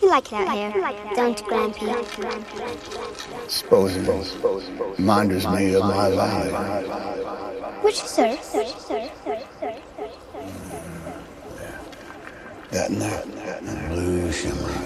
You like it out here, don't you, Grampy? Supposable. Minders me of my life. Which, sir? That night, that, that blue shimmer.